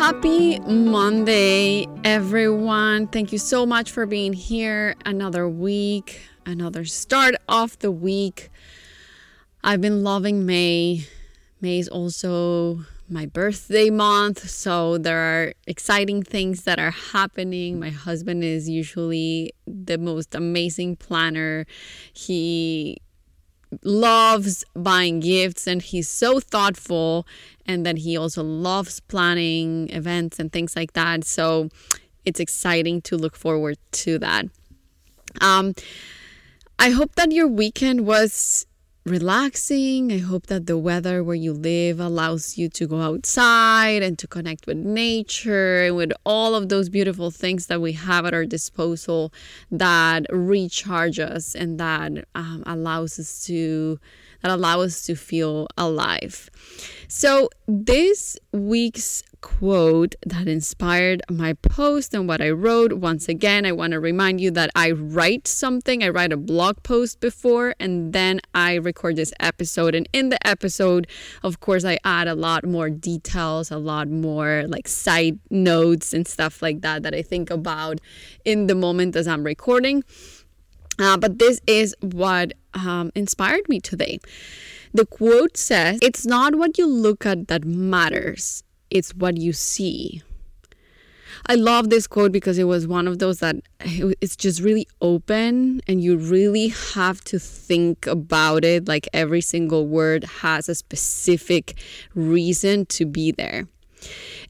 Happy Monday, everyone. Thank you so much for being here. Another week, another start of the week. I've been loving May. May is also my birthday month, so there are exciting things that are happening. My husband is usually the most amazing planner. He loves buying gifts and he's so thoughtful and then he also loves planning events and things like that. So it's exciting to look forward to that. Um, i hope that your weekend was relaxing. I hope that the weather where you live allows you to go outside and to connect with nature and with all of those beautiful things that we have at our disposal that recharge us and that um, allows us to that allow us to feel alive. So this week's quote that inspired my post and what I wrote. Once again, I want to remind you that I write something, I write a blog post before, and then I record this episode. And in the episode, of course, I add a lot more details, a lot more like side notes and stuff like that that I think about in the moment as I'm recording. Uh, but this is what um, inspired me today. The quote says, It's not what you look at that matters, it's what you see. I love this quote because it was one of those that it's just really open and you really have to think about it. Like every single word has a specific reason to be there.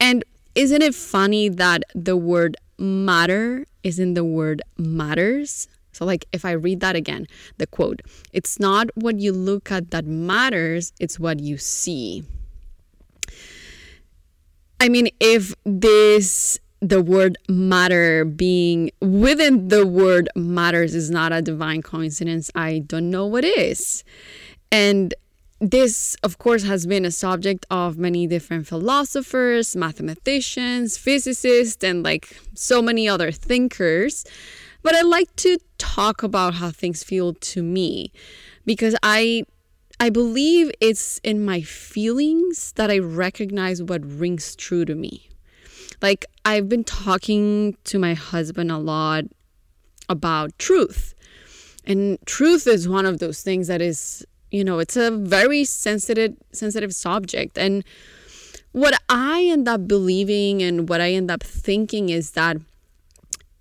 And isn't it funny that the word matter is in the word matters? So, like, if I read that again, the quote, it's not what you look at that matters, it's what you see. I mean, if this, the word matter being within the word matters is not a divine coincidence, I don't know what is. And this, of course, has been a subject of many different philosophers, mathematicians, physicists, and like so many other thinkers. But I like to talk about how things feel to me because I I believe it's in my feelings that I recognize what rings true to me. Like I've been talking to my husband a lot about truth. And truth is one of those things that is, you know, it's a very sensitive sensitive subject and what I end up believing and what I end up thinking is that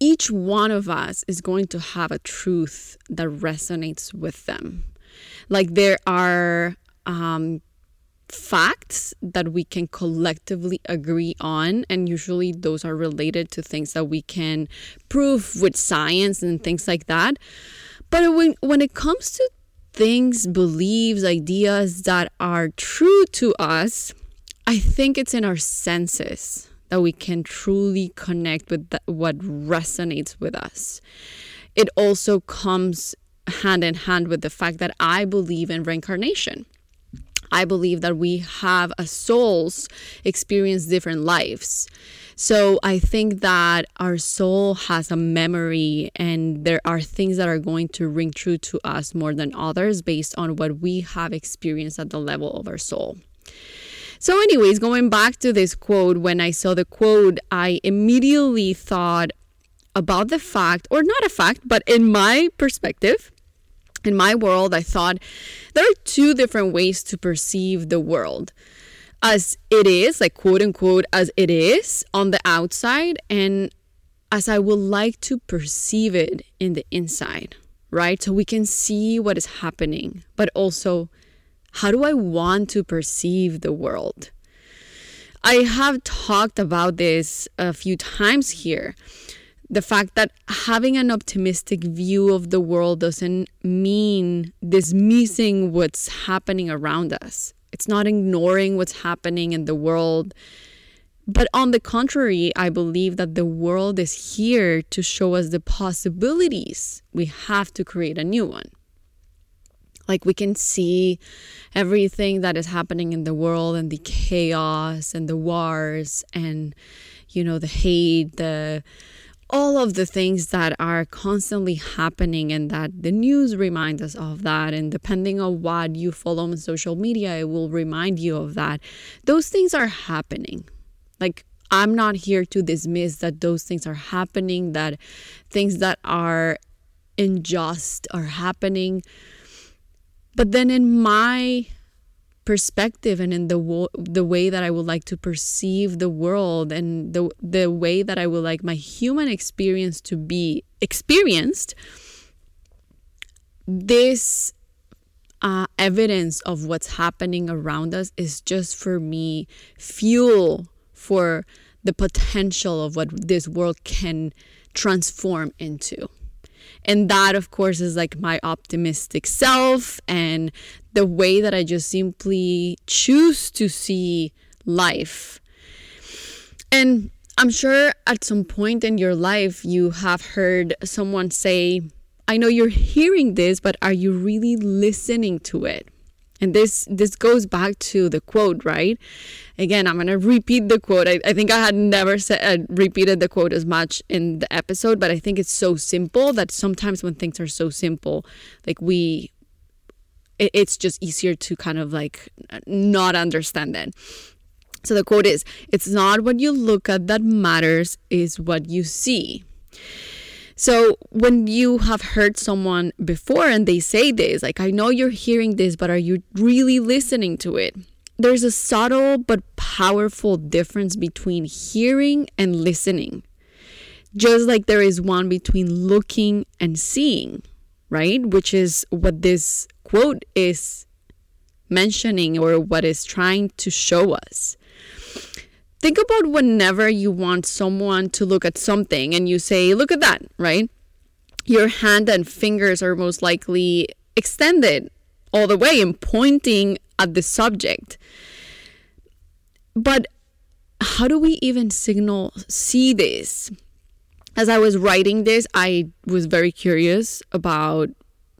each one of us is going to have a truth that resonates with them. Like there are um, facts that we can collectively agree on, and usually those are related to things that we can prove with science and things like that. But when, when it comes to things, beliefs, ideas that are true to us, I think it's in our senses that we can truly connect with the, what resonates with us. It also comes hand in hand with the fact that I believe in reincarnation. I believe that we have as souls experience different lives. So I think that our soul has a memory and there are things that are going to ring true to us more than others based on what we have experienced at the level of our soul. So, anyways, going back to this quote, when I saw the quote, I immediately thought about the fact, or not a fact, but in my perspective, in my world, I thought there are two different ways to perceive the world as it is, like quote unquote, as it is on the outside, and as I would like to perceive it in the inside, right? So we can see what is happening, but also how do I want to perceive the world? I have talked about this a few times here. The fact that having an optimistic view of the world doesn't mean dismissing what's happening around us. It's not ignoring what's happening in the world. But on the contrary, I believe that the world is here to show us the possibilities. We have to create a new one. Like we can see everything that is happening in the world and the chaos and the wars and, you know, the hate, the all of the things that are constantly happening and that the news reminds us of that. And depending on what you follow on social media it will remind you of that. Those things are happening. Like I'm not here to dismiss that those things are happening, that things that are unjust are happening. But then, in my perspective and in the wo- the way that I would like to perceive the world and the the way that I would like my human experience to be experienced, this uh, evidence of what's happening around us is just for me fuel for the potential of what this world can transform into. And that, of course, is like my optimistic self and the way that I just simply choose to see life. And I'm sure at some point in your life you have heard someone say, I know you're hearing this, but are you really listening to it? And this this goes back to the quote, right? Again, I'm gonna repeat the quote. I, I think I had never said uh, repeated the quote as much in the episode, but I think it's so simple that sometimes when things are so simple, like we, it, it's just easier to kind of like not understand it. So the quote is, "It's not what you look at that matters; is what you see." So when you have heard someone before and they say this, like, I know you're hearing this, but are you really listening to it? There's a subtle but powerful difference between hearing and listening. Just like there is one between looking and seeing, right? Which is what this quote is mentioning or what is trying to show us. Think about whenever you want someone to look at something and you say, Look at that, right? Your hand and fingers are most likely extended all the way and pointing at the subject. But how do we even signal see this? As I was writing this, I was very curious about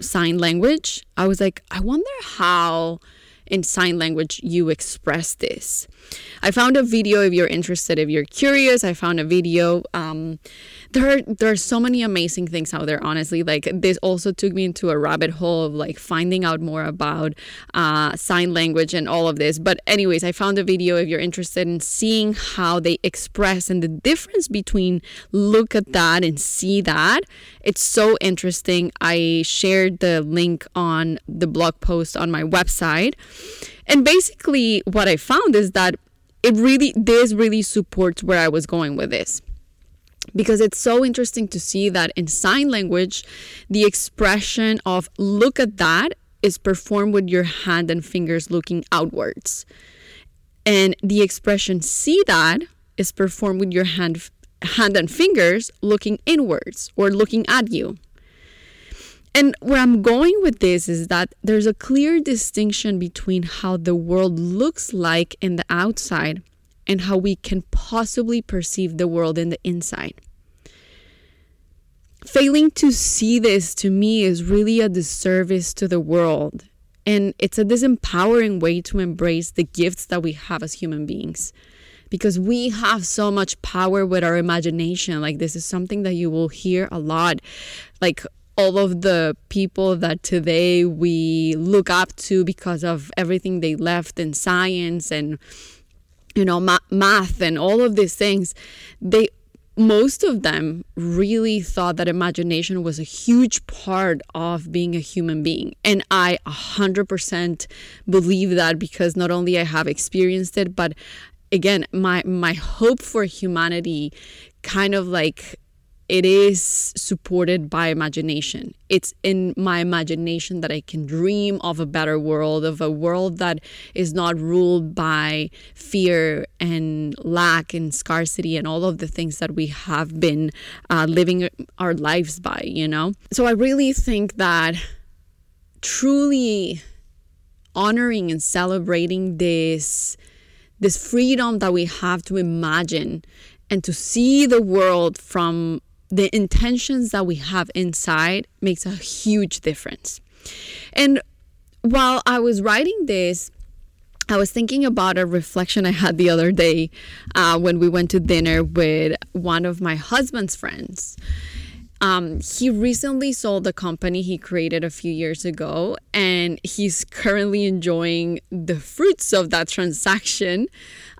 sign language. I was like, I wonder how in sign language you express this. I found a video if you're interested, if you're curious. I found a video. Um, there are, there are so many amazing things out there honestly like this also took me into a rabbit hole of like finding out more about uh, sign language and all of this but anyways i found a video if you're interested in seeing how they express and the difference between look at that and see that it's so interesting i shared the link on the blog post on my website and basically what i found is that it really this really supports where i was going with this because it's so interesting to see that in sign language, the expression of look at that is performed with your hand and fingers looking outwards. And the expression see that is performed with your hand hand and fingers looking inwards or looking at you. And where I'm going with this is that there's a clear distinction between how the world looks like in the outside and how we can possibly perceive the world in the inside. Failing to see this to me is really a disservice to the world. And it's a disempowering way to embrace the gifts that we have as human beings. Because we have so much power with our imagination. Like, this is something that you will hear a lot. Like, all of the people that today we look up to because of everything they left in science and you know ma- math and all of these things they most of them really thought that imagination was a huge part of being a human being. And i 100% believe that because not only i have experienced it but again my my hope for humanity kind of like it is supported by imagination. It's in my imagination that I can dream of a better world, of a world that is not ruled by fear and lack and scarcity and all of the things that we have been uh, living our lives by, you know? So I really think that truly honoring and celebrating this this freedom that we have to imagine and to see the world from the intentions that we have inside makes a huge difference. And while I was writing this, I was thinking about a reflection I had the other day uh, when we went to dinner with one of my husband's friends. Um, he recently sold the company he created a few years ago, and he's currently enjoying the fruits of that transaction.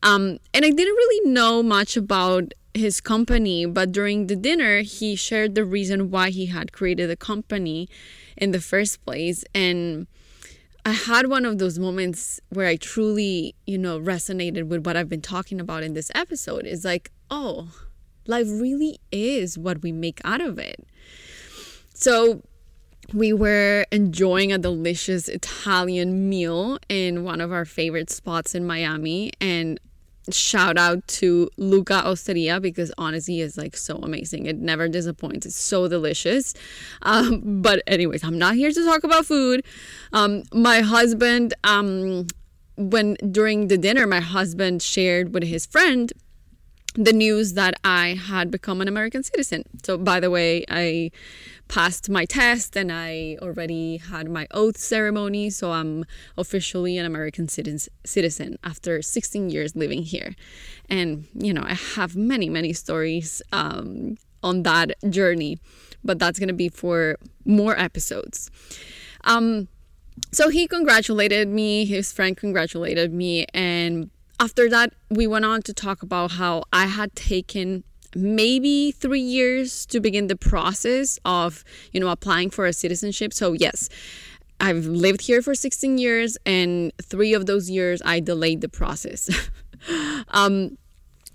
Um, and I didn't really know much about his company, but during the dinner, he shared the reason why he had created the company in the first place. And I had one of those moments where I truly, you know, resonated with what I've been talking about in this episode. Is like, oh, life really is what we make out of it. So we were enjoying a delicious Italian meal in one of our favorite spots in Miami. And shout out to Luca Osteria because honestly is like so amazing. It never disappoints. It's so delicious. Um, but anyways, I'm not here to talk about food. Um, my husband, um, when during the dinner, my husband shared with his friend the news that I had become an American citizen. So by the way, I passed my test and I already had my oath ceremony. So I'm officially an American citizen after 16 years living here. And, you know, I have many, many stories um, on that journey, but that's going to be for more episodes. Um, so he congratulated me, his friend congratulated me, and after that, we went on to talk about how I had taken maybe three years to begin the process of you know applying for a citizenship. So yes i've lived here for 16 years and three of those years i delayed the process. Um,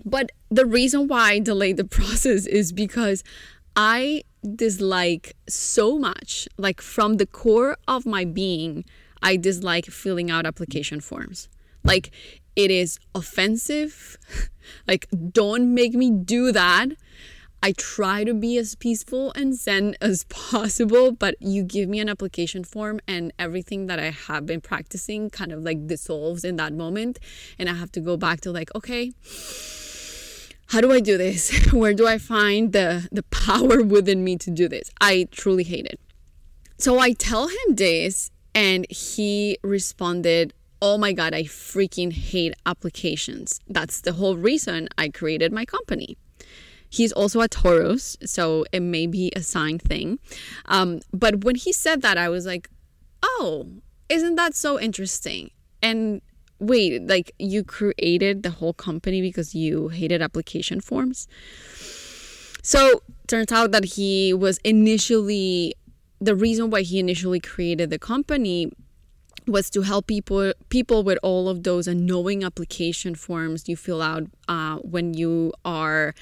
but the reason why i delayed the process is because i dislike so much like from the core of my being i dislike filling out application forms like it is offensive. like, don't make me do that. I try to be as peaceful and zen as possible, but you give me an application form and everything that I have been practicing kind of like dissolves in that moment. And I have to go back to like, okay, how do I do this? Where do I find the, the power within me to do this? I truly hate it. So I tell him this, and he responded oh my God, I freaking hate applications. That's the whole reason I created my company. He's also a Taurus, so it may be a sign thing. Um, but when he said that, I was like, oh, isn't that so interesting? And wait, like you created the whole company because you hated application forms? So turns out that he was initially the reason why he initially created the company was to help people people with all of those annoying application forms you fill out uh, when you are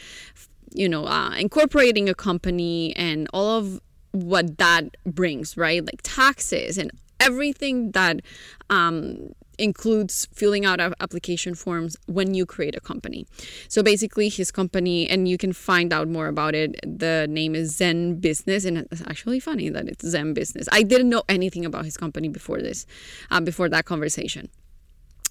you know uh, incorporating a company and all of what that brings right? Like taxes and everything that um, includes filling out application forms when you create a company. So basically, his company, and you can find out more about it. The name is Zen Business, and it's actually funny that it's Zen Business. I didn't know anything about his company before this, um, before that conversation.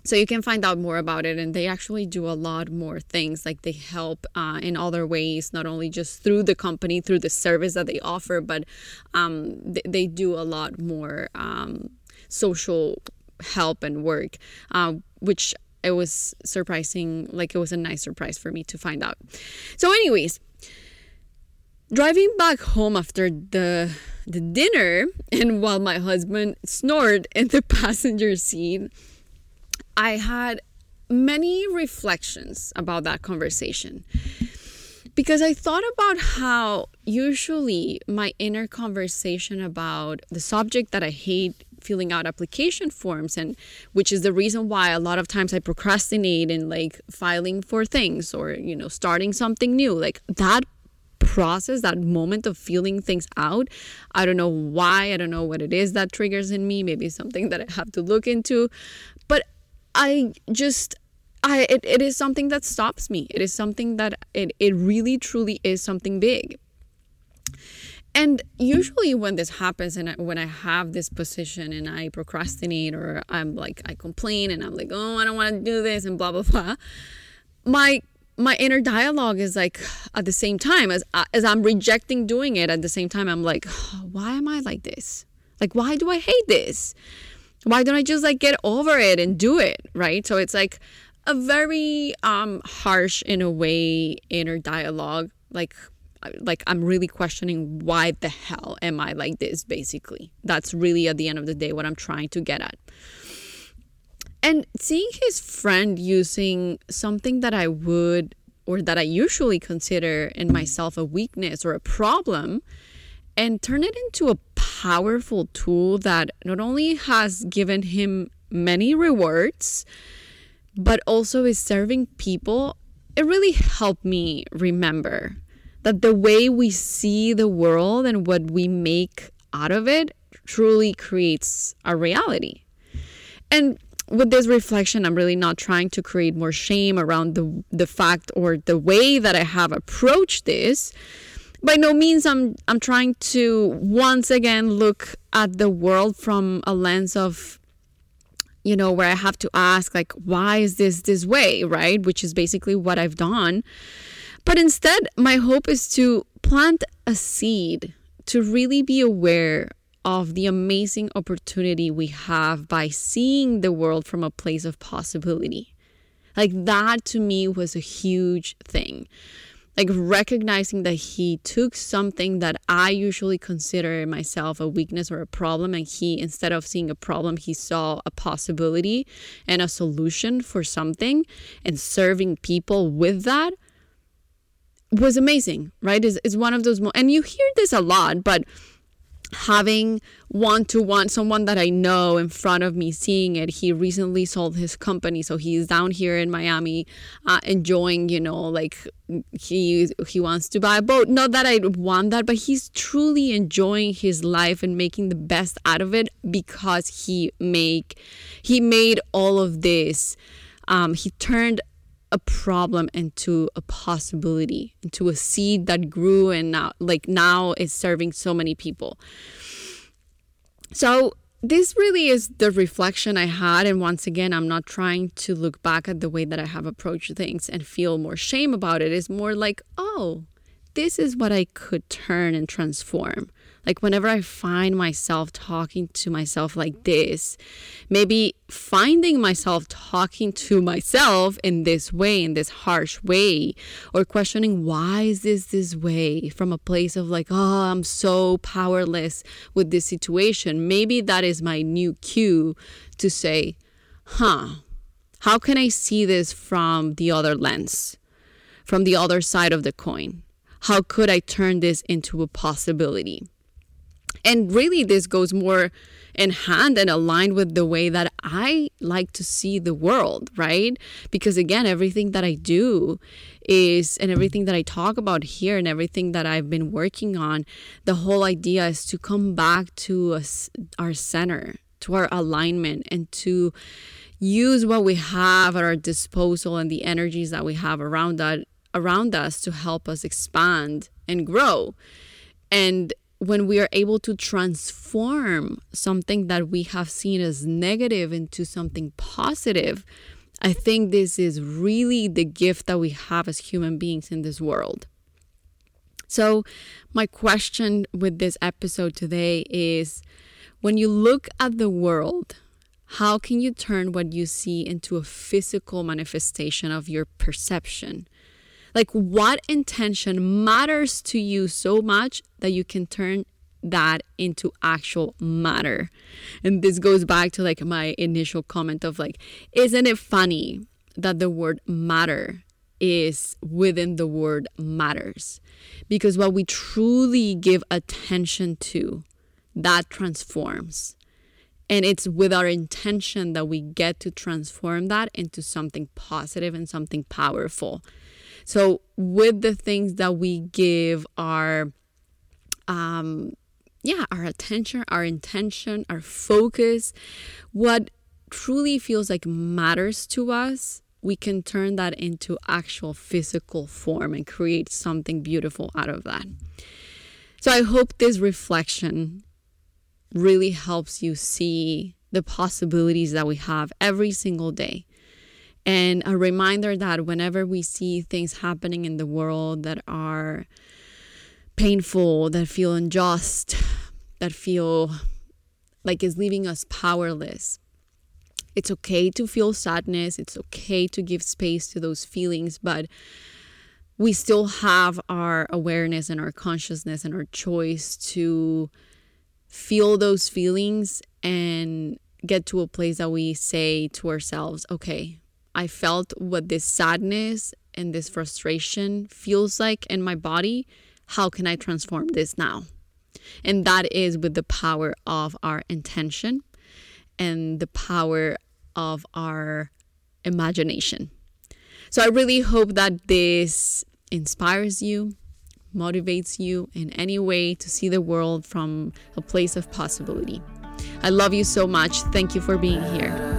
So you can find out more about it, and they actually do a lot more things. Like they help uh, in other ways, not only just through the company, through the service that they offer, but um, they, they do a lot more um, social help and work, uh, which it was surprising. Like it was a nice surprise for me to find out. So, anyways, driving back home after the the dinner, and while my husband snored in the passenger seat, I had many reflections about that conversation because I thought about how usually my inner conversation about the subject that I hate filling out application forms and which is the reason why a lot of times I procrastinate in like filing for things or you know starting something new. Like that process that moment of feeling things out I don't know why I don't know what it is that triggers in me. Maybe something that I have to look into. But I just I it, it is something that stops me. It is something that it, it really truly is something big and usually when this happens and when I have this position and I procrastinate or I'm like I complain and I'm like, "Oh, I don't want to do this" and blah blah blah. My my inner dialogue is like at the same time as as I'm rejecting doing it at the same time I'm like, "Why am I like this? Like why do I hate this? Why don't I just like get over it and do it?" Right? So it's like a very um harsh in a way inner dialogue like like I'm really questioning why the hell am I like this basically. That's really at the end of the day what I'm trying to get at. And seeing his friend using something that I would or that I usually consider in myself a weakness or a problem and turn it into a powerful tool that not only has given him many rewards, but also is serving people, it really helped me remember that the way we see the world and what we make out of it truly creates our reality. And with this reflection, I'm really not trying to create more shame around the the fact or the way that I have approached this. By no means I'm I'm trying to once again look at the world from a lens of you know, where I have to ask, like, why is this this way, right? Which is basically what I've done. But instead, my hope is to plant a seed to really be aware of the amazing opportunity we have by seeing the world from a place of possibility. Like, that to me was a huge thing like recognizing that he took something that I usually consider myself a weakness or a problem, and he, instead of seeing a problem, he saw a possibility and a solution for something and serving people with that was amazing, right? Is is one of those, mo- and you hear this a lot, but having one to one someone that I know in front of me seeing it. He recently sold his company, so he's down here in Miami, uh, enjoying. You know, like he he wants to buy a boat. Not that I want that, but he's truly enjoying his life and making the best out of it because he make he made all of this. Um, he turned a problem into a possibility, into a seed that grew and now like now is serving so many people. So this really is the reflection I had. And once again, I'm not trying to look back at the way that I have approached things and feel more shame about it. It's more like, oh, this is what I could turn and transform. Like whenever I find myself talking to myself like this, maybe finding myself talking to myself in this way, in this harsh way, or questioning why is this this way from a place of like, oh, I'm so powerless with this situation. Maybe that is my new cue to say, huh, how can I see this from the other lens, from the other side of the coin? How could I turn this into a possibility? And really, this goes more in hand and aligned with the way that I like to see the world, right? Because again, everything that I do is, and everything that I talk about here, and everything that I've been working on, the whole idea is to come back to us, our center, to our alignment, and to use what we have at our disposal and the energies that we have around that around us to help us expand and grow. And when we are able to transform something that we have seen as negative into something positive, I think this is really the gift that we have as human beings in this world. So, my question with this episode today is when you look at the world, how can you turn what you see into a physical manifestation of your perception? Like, what intention matters to you so much that you can turn that into actual matter? And this goes back to like my initial comment of like, isn't it funny that the word matter is within the word matters? Because what we truly give attention to, that transforms. And it's with our intention that we get to transform that into something positive and something powerful. So, with the things that we give our, um, yeah, our attention, our intention, our focus, what truly feels like matters to us, we can turn that into actual physical form and create something beautiful out of that. So, I hope this reflection really helps you see the possibilities that we have every single day and a reminder that whenever we see things happening in the world that are painful, that feel unjust, that feel like is leaving us powerless, it's okay to feel sadness, it's okay to give space to those feelings, but we still have our awareness and our consciousness and our choice to feel those feelings and get to a place that we say to ourselves, okay, I felt what this sadness and this frustration feels like in my body. How can I transform this now? And that is with the power of our intention and the power of our imagination. So I really hope that this inspires you, motivates you in any way to see the world from a place of possibility. I love you so much. Thank you for being here.